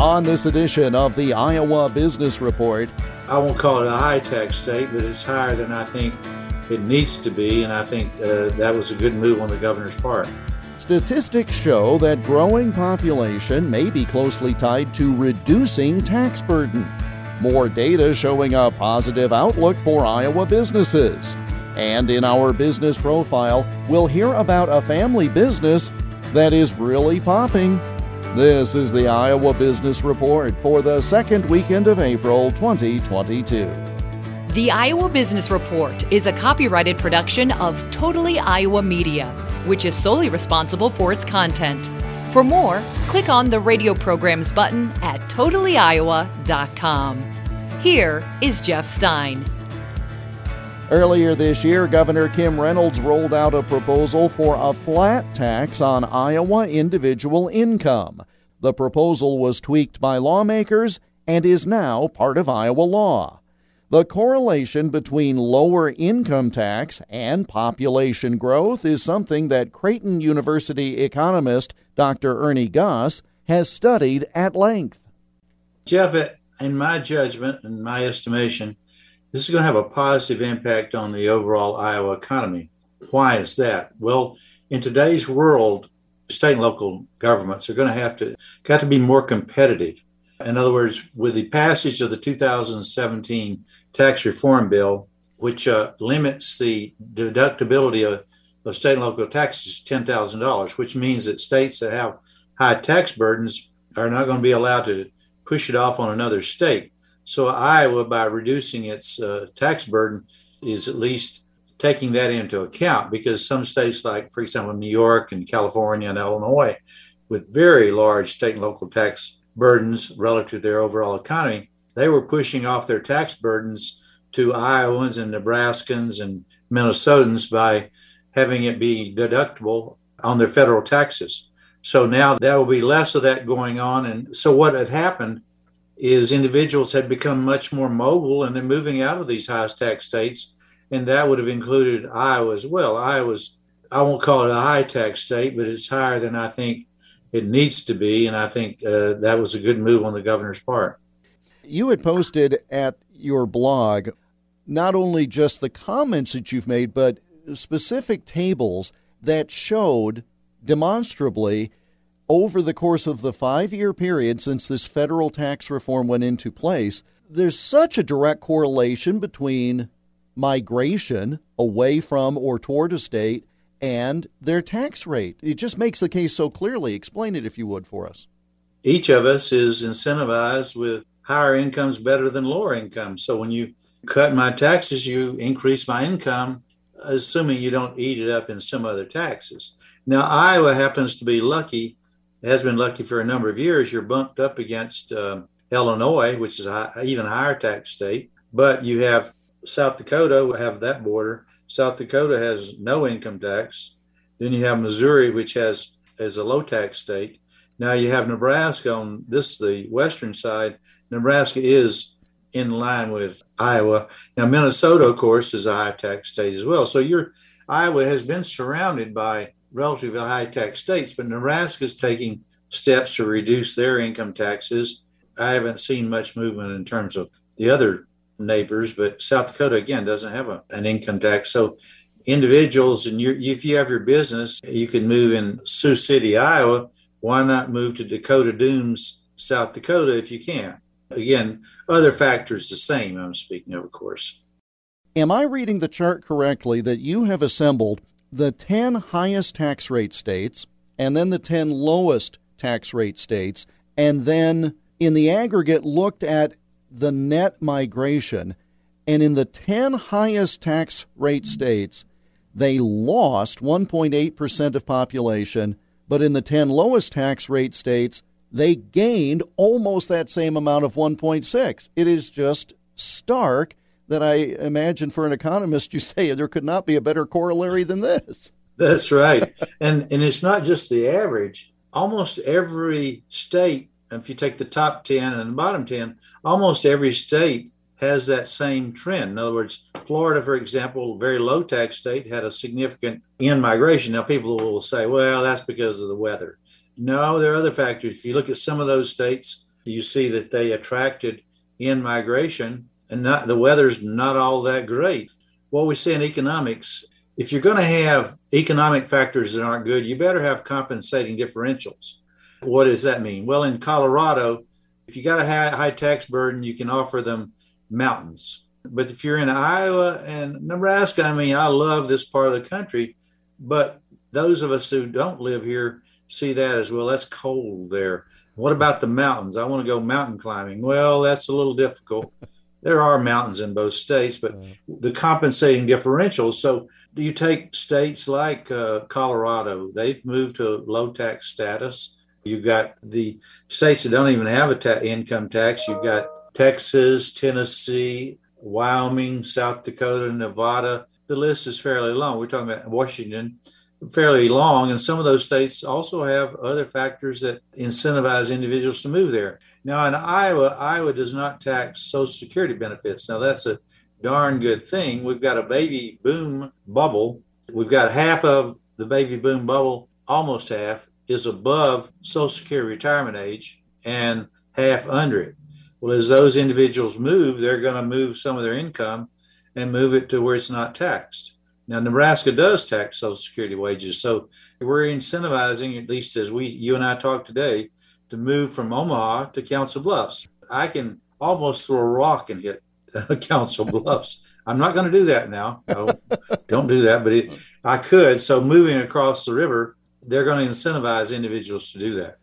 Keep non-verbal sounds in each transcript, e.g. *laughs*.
On this edition of the Iowa Business Report, I won't call it a high tax state, but it's higher than I think it needs to be, and I think uh, that was a good move on the governor's part. Statistics show that growing population may be closely tied to reducing tax burden. More data showing a positive outlook for Iowa businesses. And in our business profile, we'll hear about a family business that is really popping. This is the Iowa Business Report for the second weekend of April 2022. The Iowa Business Report is a copyrighted production of Totally Iowa Media, which is solely responsible for its content. For more, click on the radio programs button at totallyiowa.com. Here is Jeff Stein. Earlier this year, Governor Kim Reynolds rolled out a proposal for a flat tax on Iowa individual income. The proposal was tweaked by lawmakers and is now part of Iowa law. The correlation between lower income tax and population growth is something that Creighton University economist Dr. Ernie Goss has studied at length. Jeff, in my judgment and my estimation, this is going to have a positive impact on the overall Iowa economy. Why is that? Well, in today's world, state and local governments are going to have to got to be more competitive. In other words, with the passage of the 2017 tax reform bill, which uh, limits the deductibility of, of state and local taxes to $10,000, which means that states that have high tax burdens are not going to be allowed to push it off on another state. So Iowa, by reducing its uh, tax burden, is at least taking that into account because some states, like, for example, New York and California and Illinois, with very large state and local tax burdens relative to their overall economy, they were pushing off their tax burdens to Iowans and Nebraskans and Minnesotans by having it be deductible on their federal taxes. So now there will be less of that going on. And so what had happened is individuals had become much more mobile and they're moving out of these highest tax states. And that would have included Iowa as well. Iowa's, I won't call it a high tax state, but it's higher than I think it needs to be. And I think uh, that was a good move on the governor's part. You had posted at your blog not only just the comments that you've made, but specific tables that showed demonstrably over the course of the five year period since this federal tax reform went into place, there's such a direct correlation between migration away from or toward a state and their tax rate. It just makes the case so clearly. Explain it if you would for us. Each of us is incentivized with higher incomes better than lower incomes. So when you cut my taxes, you increase my income, assuming you don't eat it up in some other taxes. Now, Iowa happens to be lucky has been lucky for a number of years. You're bumped up against uh, Illinois, which is a high, even higher tax state, but you have South Dakota have that border. South Dakota has no income tax. Then you have Missouri, which has is a low tax state. Now you have Nebraska on this the western side. Nebraska is in line with Iowa. Now Minnesota, of course, is a high tax state as well. So your Iowa has been surrounded by relatively high tax states, but Nebraska is taking steps to reduce their income taxes. I haven't seen much movement in terms of the other neighbors, but South Dakota again doesn't have a, an income tax. So individuals and if you have your business, you can move in Sioux City, Iowa. Why not move to Dakota Dunes, South Dakota, if you can? Again, other factors the same. I'm speaking of, of course. Am I reading the chart correctly that you have assembled the 10 highest tax rate states and then the 10 lowest tax rate states, and then in the aggregate looked at the net migration. And in the 10 highest tax rate states, they lost 1.8% of population, but in the 10 lowest tax rate states, they gained almost that same amount of 1.6. It is just stark that I imagine for an economist, you say there could not be a better corollary than this. That's right. and, and it's not just the average. Almost every state, if you take the top 10 and the bottom 10, almost every state has that same trend. In other words, Florida, for example, very low tax state, had a significant in migration. Now, people will say, well, that's because of the weather. No, there are other factors. If you look at some of those states, You see that they attracted in migration, and not, the weather's not all that great. What we see in economics, if you're going to have economic factors that aren't good, you better have compensating differentials. What does that mean? Well, in Colorado, if you got a high, high tax burden, you can offer them mountains. But if you're in Iowa and Nebraska, I mean, I love this part of the country, but those of us who don't live here see that as well. That's cold there. What about the mountains? I want to go mountain climbing. Well, that's a little difficult. There are mountains in both states, but the compensating differentials. So, do you take states like uh, Colorado? They've moved to low tax status. You've got the states that don't even have a ta- income tax. You've got Texas, Tennessee, Wyoming, South Dakota, Nevada. The list is fairly long. We're talking about Washington, fairly long. And some of those states also have other factors that incentivize individuals to move there. Now, in Iowa, Iowa does not tax Social Security benefits. Now, that's a darn good thing. We've got a baby boom bubble. We've got half of the baby boom bubble, almost half, is above Social Security retirement age and half under it. Well, as those individuals move, they're going to move some of their income and move it to where it's not taxed. Now, Nebraska does tax Social Security wages, so we're incentivizing, at least as we, you and I talked today, to move from Omaha to Council Bluffs. I can almost throw a rock and hit *laughs* Council Bluffs. I'm not going to do that now. No, don't do that, but it, I could. So moving across the river, they're going to incentivize individuals to do that.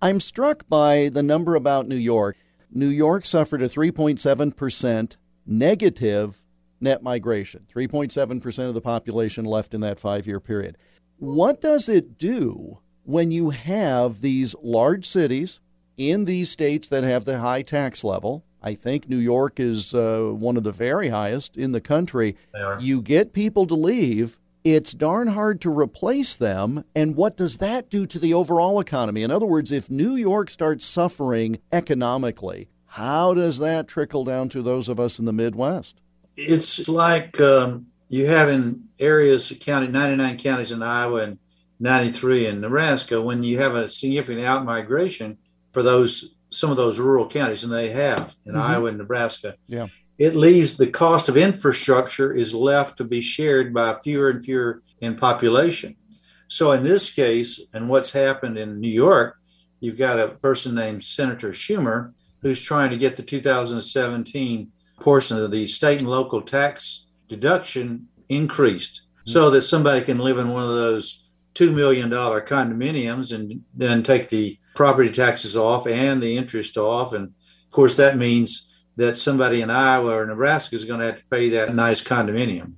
I'm struck by the number about New York. New York suffered a 3.7% negative net migration. 3.7% of the population left in that five year period. What does it do when you have these large cities in these states that have the high tax level? I think New York is uh, one of the very highest in the country. You get people to leave, it's darn hard to replace them. And what does that do to the overall economy? In other words, if New York starts suffering economically, how does that trickle down to those of us in the Midwest? It's like um, you have in areas, county, 99 counties in Iowa and 93 in Nebraska, when you have a significant out migration for those some of those rural counties, and they have in mm-hmm. Iowa and Nebraska. Yeah it leaves the cost of infrastructure is left to be shared by fewer and fewer in population. So in this case, and what's happened in New York, you've got a person named Senator Schumer who's trying to get the 2017 portion of the state and local tax deduction increased mm-hmm. so that somebody can live in one of those $2 million condominiums and then take the property taxes off and the interest off. And of course, that means that somebody in Iowa or Nebraska is going to have to pay that nice condominium.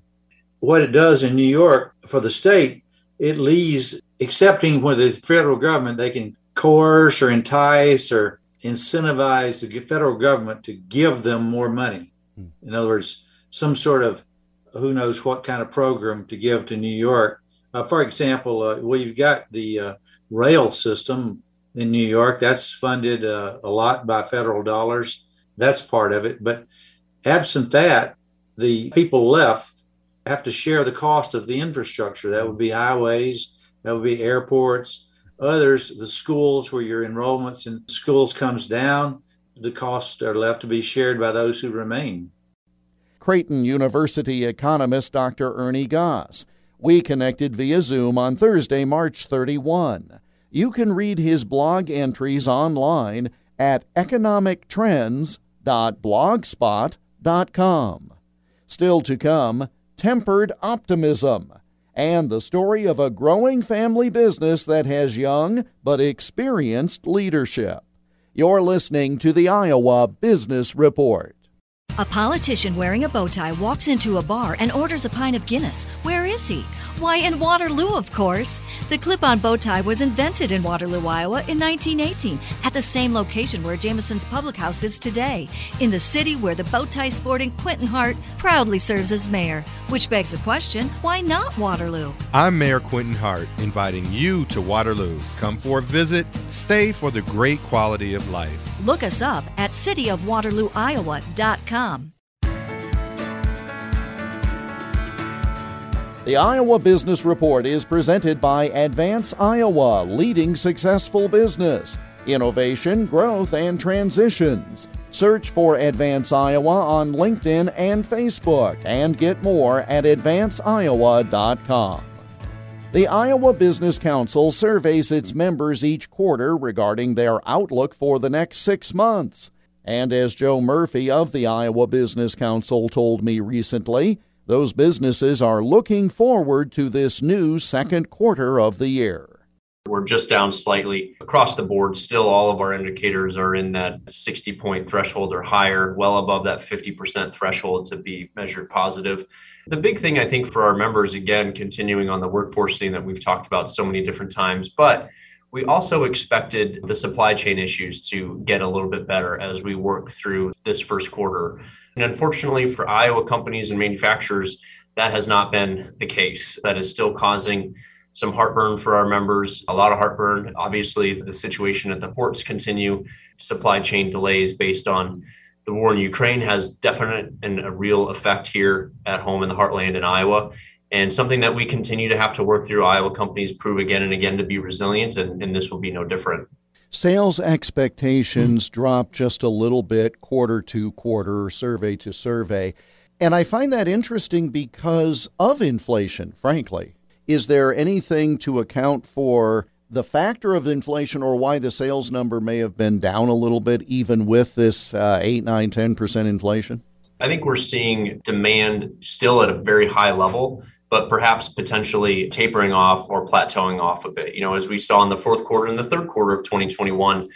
What it does in New York for the state, it leaves accepting where the federal government they can coerce or entice or incentivize the federal government to give them more money. Hmm. In other words, some sort of who knows what kind of program to give to New York. Uh, for example, uh, well, you've got the uh, rail system in New York that's funded uh, a lot by federal dollars. That's part of it. But absent that, the people left have to share the cost of the infrastructure. That would be highways, that would be airports, others, the schools where your enrollments in schools comes down, the costs are left to be shared by those who remain. Creighton University economist Dr. Ernie Goss. We connected via Zoom on Thursday, March 31. You can read his blog entries online at economictrends.com www.blogspot.com. Still to come, tempered optimism and the story of a growing family business that has young but experienced leadership. You're listening to the Iowa Business Report. A politician wearing a bow tie walks into a bar and orders a pint of Guinness. Where is he? Why, in Waterloo, of course. The clip on bow tie was invented in Waterloo, Iowa in 1918, at the same location where Jameson's Public House is today, in the city where the bow tie sporting Quentin Hart proudly serves as mayor. Which begs the question why not Waterloo? I'm Mayor Quentin Hart, inviting you to Waterloo. Come for a visit, stay for the great quality of life. Look us up at cityofwaterlooiowa.com. The Iowa Business Report is presented by Advance Iowa, leading successful business. innovation, growth, and transitions. Search for Advance Iowa on LinkedIn and Facebook and get more at advanceiowa.com. The Iowa Business Council surveys its members each quarter regarding their outlook for the next six months. And as Joe Murphy of the Iowa Business Council told me recently, those businesses are looking forward to this new second quarter of the year. We're just down slightly across the board. Still, all of our indicators are in that 60 point threshold or higher, well above that 50% threshold to be measured positive. The big thing I think for our members, again, continuing on the workforce thing that we've talked about so many different times, but we also expected the supply chain issues to get a little bit better as we work through this first quarter. And unfortunately for Iowa companies and manufacturers, that has not been the case. That is still causing some heartburn for our members, a lot of heartburn. Obviously, the situation at the ports continue, supply chain delays based on the war in Ukraine has definite and a real effect here at home in the heartland in Iowa. And something that we continue to have to work through. Iowa companies prove again and again to be resilient, and, and this will be no different. Sales expectations mm-hmm. drop just a little bit quarter to quarter, survey to survey. And I find that interesting because of inflation, frankly. Is there anything to account for the factor of inflation or why the sales number may have been down a little bit, even with this uh, 8, 9, 10% inflation? I think we're seeing demand still at a very high level, but perhaps potentially tapering off or plateauing off a bit. You know, as we saw in the fourth quarter and the third quarter of 2021,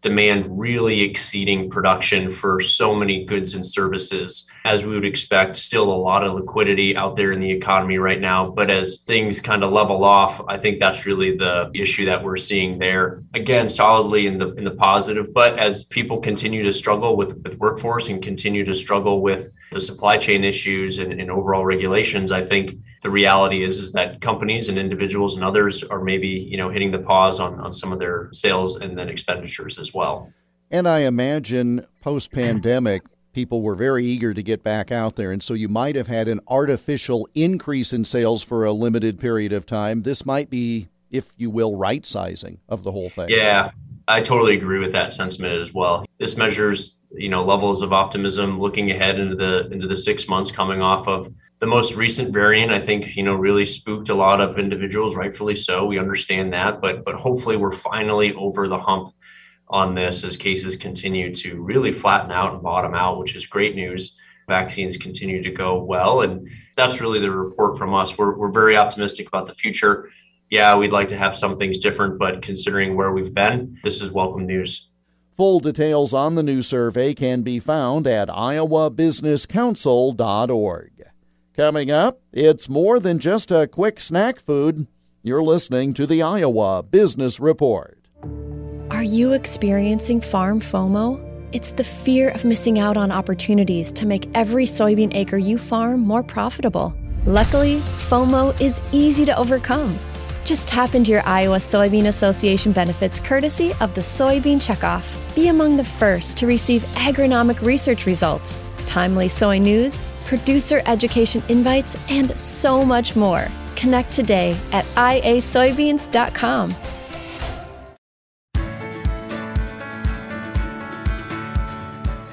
demand really exceeding production for so many goods and services. As we would expect still a lot of liquidity out there in the economy right now. But as things kind of level off i think that's really the issue that we're seeing there. Again solidly in the in the positive but as people continue to struggle with with workforce and continue to struggle with the supply chain issues and, and overall regulations i think the reality is is that companies and individuals and others are maybe you know hitting the pause on on some of their sales and then expenditures as well. And i imagine post pandemic people were very eager to get back out there. And so you might have had an artificial increase in sales for a limited period of time. This might be if you will right sizing of the whole thing. Yeah I totally agree with that sentiment as well. This measures, you know, levels of optimism looking ahead into the into the six months coming off of the most recent variant. I think you know really spooked a lot of individuals, rightfully so. We understand that, but but hopefully we're finally over the hump on this as cases continue to really flatten out and bottom out, which is great news. Vaccines continue to go well, and that's really the report from us. We're we're very optimistic about the future yeah, we'd like to have some things different, but considering where we've been, this is welcome news. Full details on the new survey can be found at iowabusinesscouncil.org. Coming up, it's more than just a quick snack food. You're listening to the Iowa Business Report. Are you experiencing farm FOMO? It's the fear of missing out on opportunities to make every soybean acre you farm more profitable. Luckily, FOMO is easy to overcome. Just tap into your Iowa Soybean Association benefits courtesy of the Soybean Checkoff. Be among the first to receive agronomic research results, timely soy news, producer education invites, and so much more. Connect today at iasoybeans.com.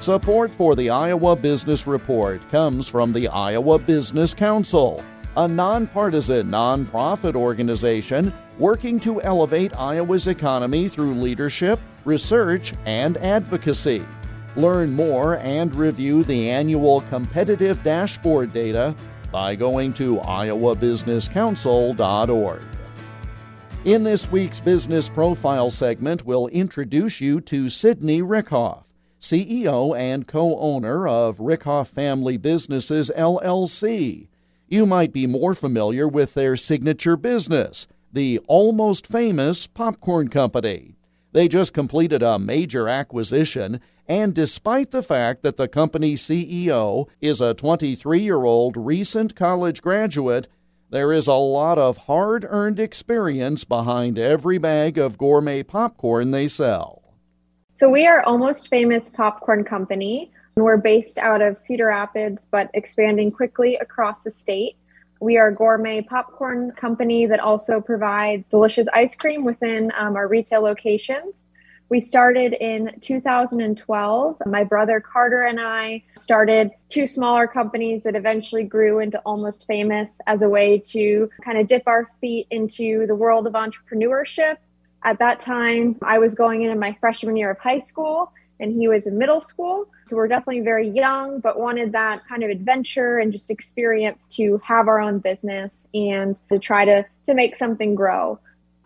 Support for the Iowa Business Report comes from the Iowa Business Council a nonpartisan nonprofit organization working to elevate Iowa's economy through leadership, research, and advocacy. Learn more and review the annual competitive dashboard data by going to iowabusinesscouncil.org. In this week's business profile segment, we'll introduce you to Sydney Rickhoff, CEO and co owner of Rickhoff Family Businesses LLC you might be more familiar with their signature business, the almost famous popcorn company. They just completed a major acquisition, and despite the fact that the company's CEO is a 23 year old recent college graduate, there is a lot of hard earned experience behind every bag of gourmet popcorn they sell. So, we are Almost Famous Popcorn Company. We're based out of Cedar Rapids, but expanding quickly across the state. We are a gourmet popcorn company that also provides delicious ice cream within um, our retail locations. We started in 2012. My brother Carter and I started two smaller companies that eventually grew into almost famous as a way to kind of dip our feet into the world of entrepreneurship. At that time, I was going into my freshman year of high school and he was in middle school. So we're definitely very young, but wanted that kind of adventure and just experience to have our own business and to try to, to make something grow.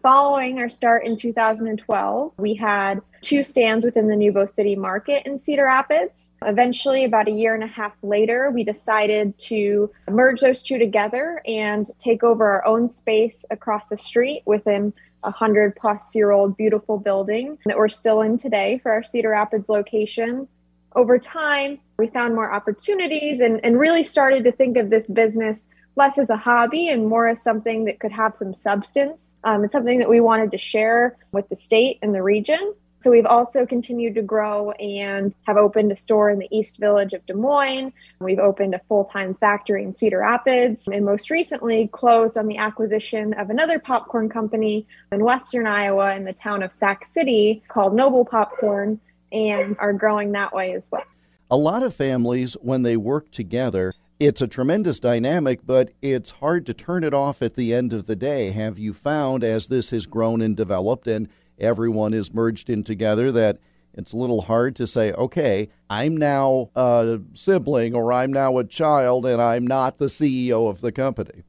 Following our start in 2012, we had two stands within the NewBo City market in Cedar Rapids. Eventually, about a year and a half later, we decided to merge those two together and take over our own space across the street within a hundred plus year old beautiful building that we're still in today for our Cedar Rapids location. Over time, we found more opportunities and, and really started to think of this business less as a hobby and more as something that could have some substance. Um, it's something that we wanted to share with the state and the region. So we've also continued to grow and have opened a store in the East Village of Des Moines. We've opened a full time factory in Cedar Rapids, and most recently closed on the acquisition of another popcorn company in Western Iowa in the town of Sac City called Noble Popcorn, and are growing that way as well. A lot of families, when they work together, it's a tremendous dynamic, but it's hard to turn it off at the end of the day. Have you found, as this has grown and developed and everyone is merged in together, that it's a little hard to say, okay, I'm now a sibling or I'm now a child and I'm not the CEO of the company?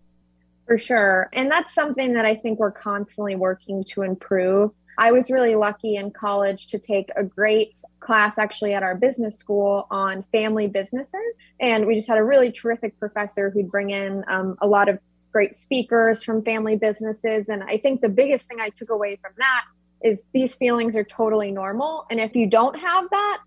For sure. And that's something that I think we're constantly working to improve. I was really lucky in college to take a great class actually at our business school on family businesses. And we just had a really terrific professor who'd bring in um, a lot of great speakers from family businesses. And I think the biggest thing I took away from that is these feelings are totally normal. And if you don't have that,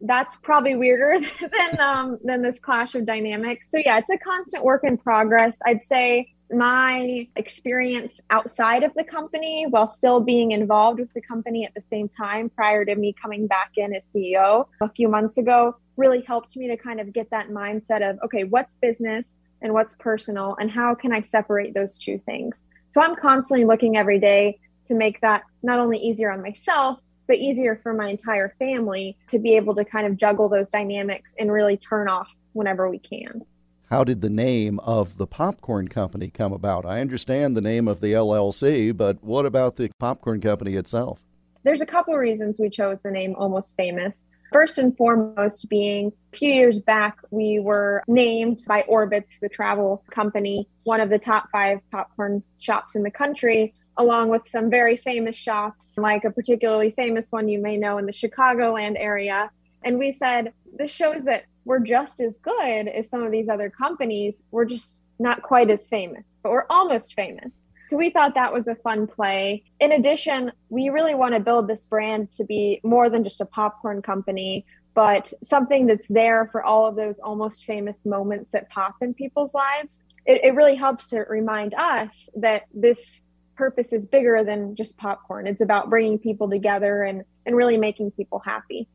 that's probably weirder *laughs* than um, than this clash of dynamics. So yeah, it's a constant work in progress. I'd say my experience outside of the company while still being involved with the company at the same time prior to me coming back in as CEO a few months ago really helped me to kind of get that mindset of okay, what's business and what's personal and how can I separate those two things? So I'm constantly looking every day to make that not only easier on myself but easier for my entire family to be able to kind of juggle those dynamics and really turn off whenever we can how did the name of the popcorn company come about? I understand the name of the LLC, but what about the popcorn company itself? There's a couple of reasons we chose the name Almost Famous. First and foremost, being a few years back, we were named by Orbitz, the travel company, one of the top five popcorn shops in the country, along with some very famous shops, like a particularly famous one you may know in the Chicagoland area. And we said, this shows that we're just as good as some of these other companies. We're just not quite as famous, but we're almost famous. So we thought that was a fun play. In addition, we really want to build this brand to be more than just a popcorn company, but something that's there for all of those almost famous moments that pop in people's lives. It, it really helps to remind us that this purpose is bigger than just popcorn. It's about bringing people together and, and really making people happy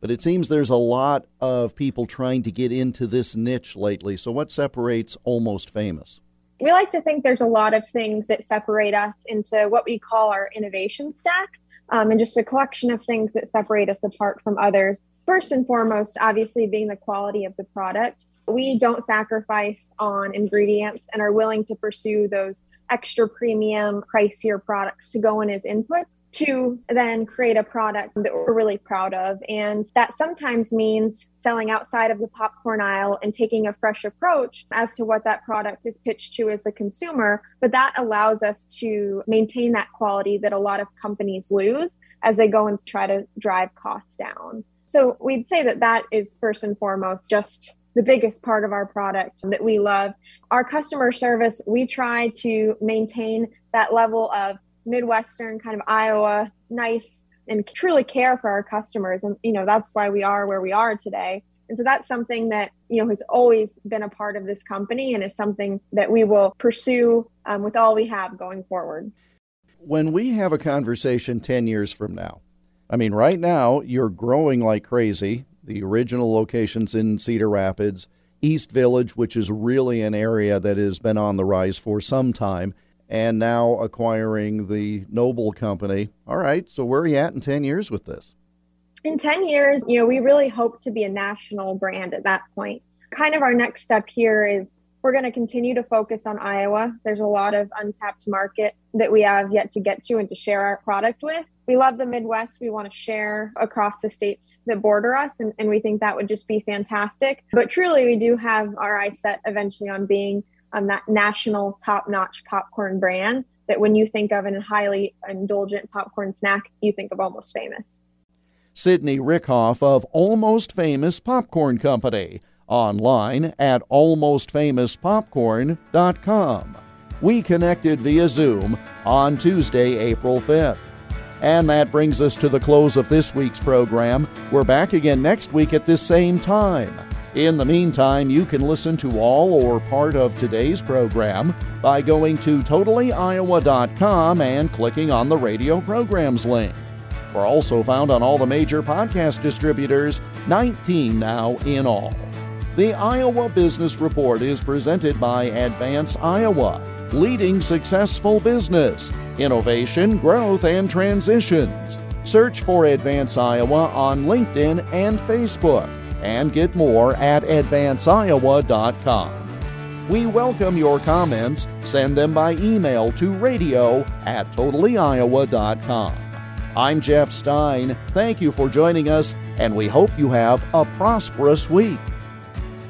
but it seems there's a lot of people trying to get into this niche lately. So, what separates Almost Famous? We like to think there's a lot of things that separate us into what we call our innovation stack, um, and just a collection of things that separate us apart from others. First and foremost, obviously, being the quality of the product. We don't sacrifice on ingredients and are willing to pursue those extra premium, pricier products to go in as inputs to then create a product that we're really proud of. And that sometimes means selling outside of the popcorn aisle and taking a fresh approach as to what that product is pitched to as a consumer. But that allows us to maintain that quality that a lot of companies lose as they go and try to drive costs down. So we'd say that that is first and foremost just the biggest part of our product that we love. Our customer service, we try to maintain that level of Midwestern kind of Iowa, nice and truly care for our customers. And, you know, that's why we are where we are today. And so that's something that, you know, has always been a part of this company and is something that we will pursue um, with all we have going forward. When we have a conversation 10 years from now, I mean, right now, you're growing like crazy the original locations in Cedar Rapids, East Village, which is really an area that has been on the rise for some time, and now acquiring the Noble Company. All right, so where are you at in 10 years with this? In 10 years, you know, we really hope to be a national brand at that point. Kind of our next step here is we're going to continue to focus on Iowa. There's a lot of untapped market that we have yet to get to and to share our product with. We love the Midwest. We want to share across the states that border us, and, and we think that would just be fantastic. But truly, we do have our eyes set eventually on being um, that national top notch popcorn brand that when you think of a highly indulgent popcorn snack, you think of Almost Famous. Sydney Rickhoff of Almost Famous Popcorn Company online at almostfamouspopcorn.com. We connected via Zoom on Tuesday, April 5th. And that brings us to the close of this week's program. We're back again next week at this same time. In the meantime, you can listen to all or part of today's program by going to totallyiowa.com and clicking on the radio programs link. We're also found on all the major podcast distributors, 19 now in all. The Iowa Business Report is presented by Advance Iowa, leading successful business, innovation, growth, and transitions. Search for Advance Iowa on LinkedIn and Facebook and get more at advanceiowa.com. We welcome your comments. Send them by email to radio at totallyiowa.com. I'm Jeff Stein. Thank you for joining us, and we hope you have a prosperous week.